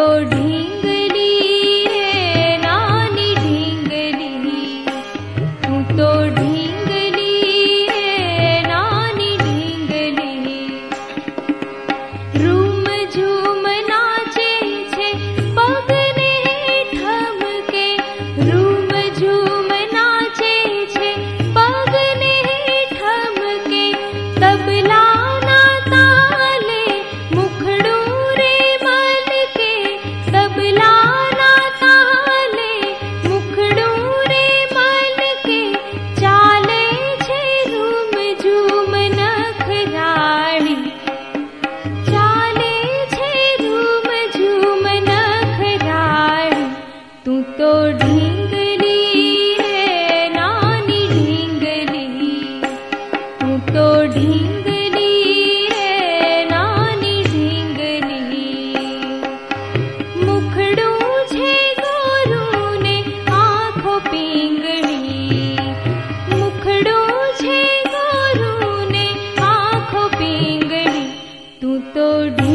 लोढी तो डी